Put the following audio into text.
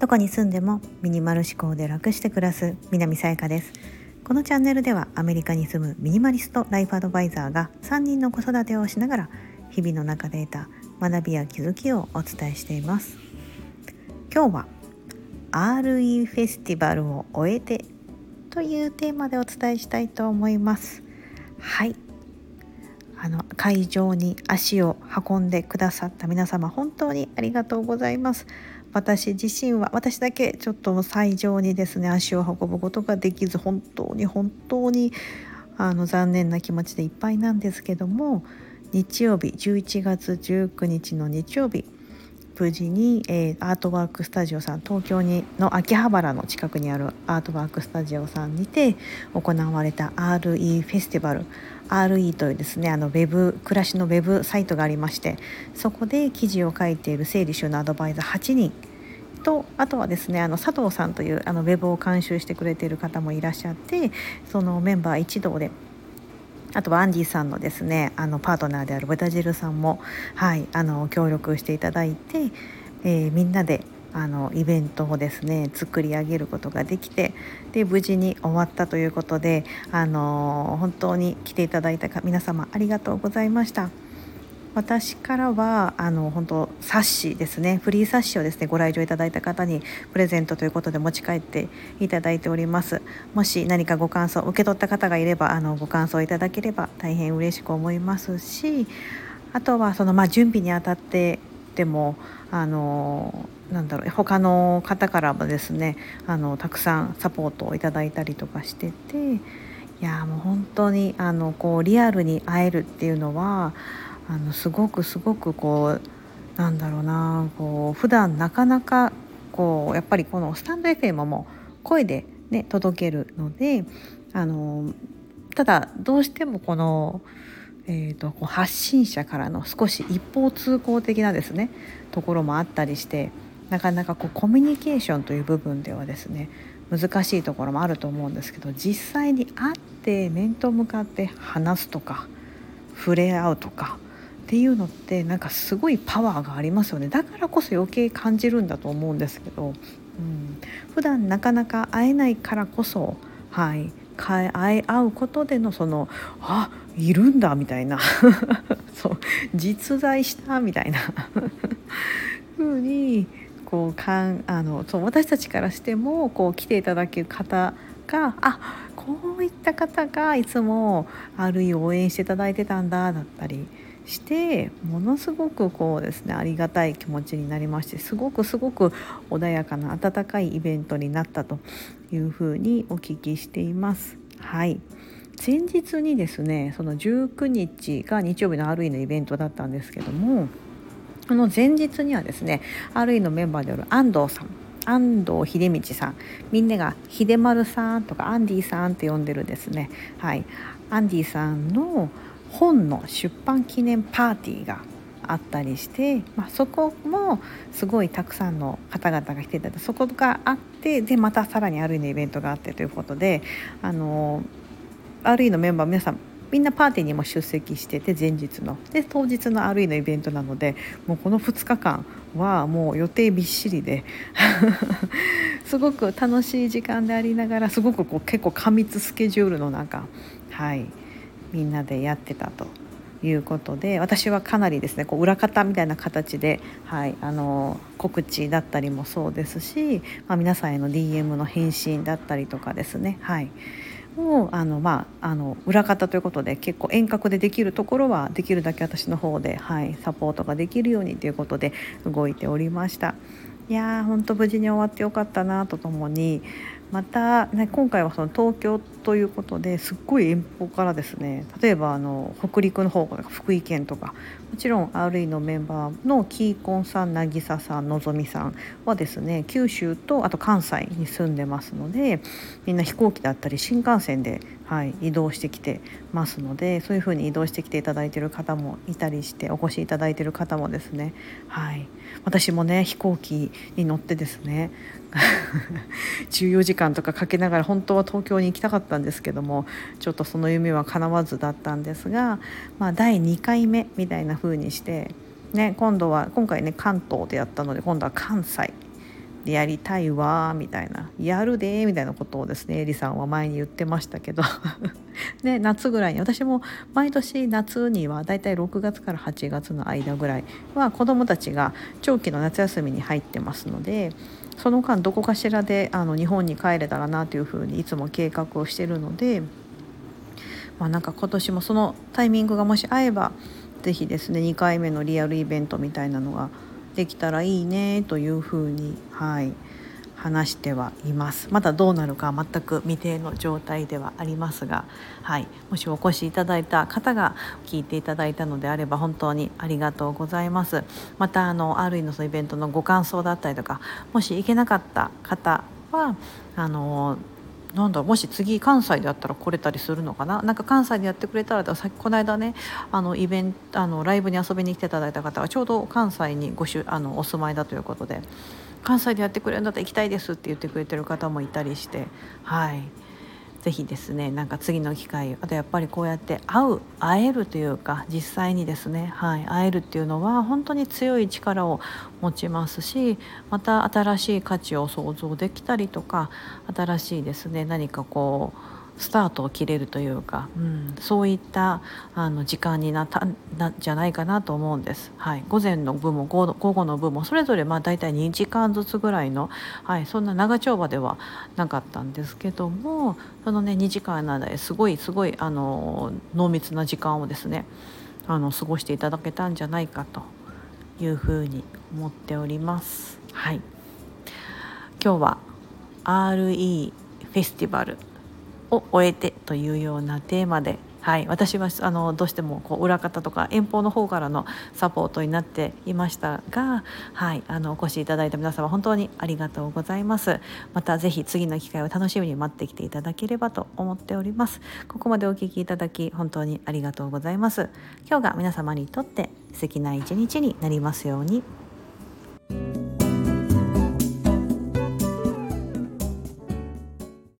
どこに住んでもミニマル思考で楽して暮らす南さやかです。このチャンネルではアメリカに住むミニマリストライフアドバイザーが3人の子育てをしながら日々の中で得た学びや気づきをお伝えしています。今日は RE フェスティバルを終えてというテーマでお伝えしたいと思います。はい。あの会場に足を運んでくださった皆様本当にありがとうございます。私自身は私だけちょっと最上にですね足を運ぶことができず本当に本当にあの残念な気持ちでいっぱいなんですけども日曜日11月19日の日曜日無事に、えー、アートワークスタジオさん東京にの秋葉原の近くにあるアートワークスタジオさんにて行われた RE フェスティバル。RE というですねあのウェブ暮らしのウェブサイトがありましてそこで記事を書いている整理収納アドバイザー8人とあとはですねあの佐藤さんというあのウェブを監修してくれている方もいらっしゃってそのメンバー一同であとはアンディさんのですねあのパートナーであるブタジルさんも、はい、あの協力していただいて、えー、みんなであのイベントをですね作り上げることができてで無事に終わったということであの本当に来ていただいた皆様ありがとうございました。私からはあの本当冊子ですねフリー冊子をですねご来場いただいた方にプレゼントということで持ち帰っていただいておりますもし何かご感想受け取った方がいればあのご感想いただければ大変嬉しく思いますしあとはそのまあ準備にあたってでもあのなんだろう他の方からもですねあのたくさんサポートをいただいたりとかしてていやもう本当にあのこうリアルに会えるっていうのはあのすごくすごくこうなんだろうなこう普段なかなかこうやっぱりこのスタンド FM も声で、ね、届けるのであのただどうしてもこのえーと、こう発信者からの少し一方通行的なですねところもあったりしてなかなかこうコミュニケーションという部分ではですね難しいところもあると思うんですけど実際に会って面と向かって話すとか触れ合うとかっていうのってなんかすごいパワーがありますよね。だからこそ余計感じるんだと思うんですけど、うん、普段なかなか会えないからこそはい。会うことでのそのあいるんだみたいな。そう実在したみたいな。風にこうかんあのそう私たちからしてもこう来ていただける方があこういった方がいつもあるい応援していただいてたんだだったりしてものすごくこうですねありがたい気持ちになりましてすごくすごく穏やかな温かいイベントになったというふうにお聞きしています。はい前日にですねその19日が日曜日の RE のイベントだったんですけどもこの前日にはですね RE のメンバーである安藤さん安藤秀道さんみんなが秀丸さんとかアンディさんって呼んでるですねはいアンディさんの本の出版記念パーティーがあったりして、まあ、そこもすごいたくさんの方々が来ていた。だいてそこがあってでまたさらにある意味イベントがあってということであの RE のメンバー皆さんみんなパーティーにも出席してて前日の。で当日の RE のイベントなのでもうこの2日間はもう予定びっしりで すごく楽しい時間でありながらすごくこう結構過密スケジュールの中はい。みんなでやってたということで私はかなりですねこう裏方みたいな形で、はい、あの告知だったりもそうですし、まあ、皆さんへの DM の返信だったりとかですね、はい、をあの、まあ、あの裏方ということで結構遠隔でできるところはできるだけ私の方で、はい、サポートができるようにということで動いておりました。いやー本当無事に終わってよかったなとともにまた、ね、今回はその東京ということですっごい遠方からですね例えばあの北陸の方とか福井県とかもちろん RE のメンバーのキーコンさん渚さんのぞみさんはですね九州とあと関西に住んでますのでみんな飛行機だったり新幹線で、はい、移動してきてますのでそういうふうに移動してきていただいている方もいたりしてお越しいただいている方もですね、はい、私もね飛行機に乗ってですね 14時間とかかけながら本当は東京に行きたかったんですけどもちょっとその夢は叶わずだったんですが、まあ、第2回目みたいな風にしてね今度は今回ね関東でやったので今度は関西やりたいわみたいな。やるでみたいなことをですねえりさんは前に言ってましたけど。ね夏ぐらいに。私も毎年夏にはだいたい6月から8月の間ぐらいは子どもたちが長期の夏休みに入ってますのでその間どこかしらであの日本に帰れたらなというふうにいつも計画をしてるので、まあ、なんか今年もそのタイミングがもし合えば是非ですね2回目のリアルイベントみたいなのができたらいいねというふうに、はい、話してはいます。まだどうなるか全く未定の状態ではありますが、はい、もしお越しいただいた方が聞いていただいたのであれば本当にありがとうございます。またあの RE のそのイベントのご感想だったりとかもし行けなかった方はあのなんだもし次関西であったら来れたりするのかな？なんか関西でやってくれたらさっきこの間ねあのイベントあのライブに遊びに来ていただいた方はちょうど関西にごしゅあのお住まいだということで関西でやってくれるんだったら行きたいですって言ってくれてる方もいたりしてはい。ぜひですねなんか次の機会あとやっぱりこうやって会う会えるというか実際にですね、はい、会えるっていうのは本当に強い力を持ちますしまた新しい価値を想像できたりとか新しいですね何かこうスタートを切れるというか、うん、そういったあの時間になったなじゃないかなと思うんです。はい、午前の部も午後の部もそれぞれまあ大体2時間ずつぐらいの、はい、そんな長丁場ではなかったんですけどもそのね2時間の間ですごいすごいあの濃密な時間をですねあの過ごしていただけたんじゃないかというふうに思っております。はい、今日は RE フェスティバルを終えてというようなテーマで、はい、私はあのどうしてもこう裏方とか遠方の方からのサポートになっていましたが、はい、あのお越しいただいた皆様本当にありがとうございます。また是非次の機会を楽しみに待ってきていただければと思っております。ここまでお聞きいただき本当にありがとうございます。今日が皆様にとって素敵な一日になりますように。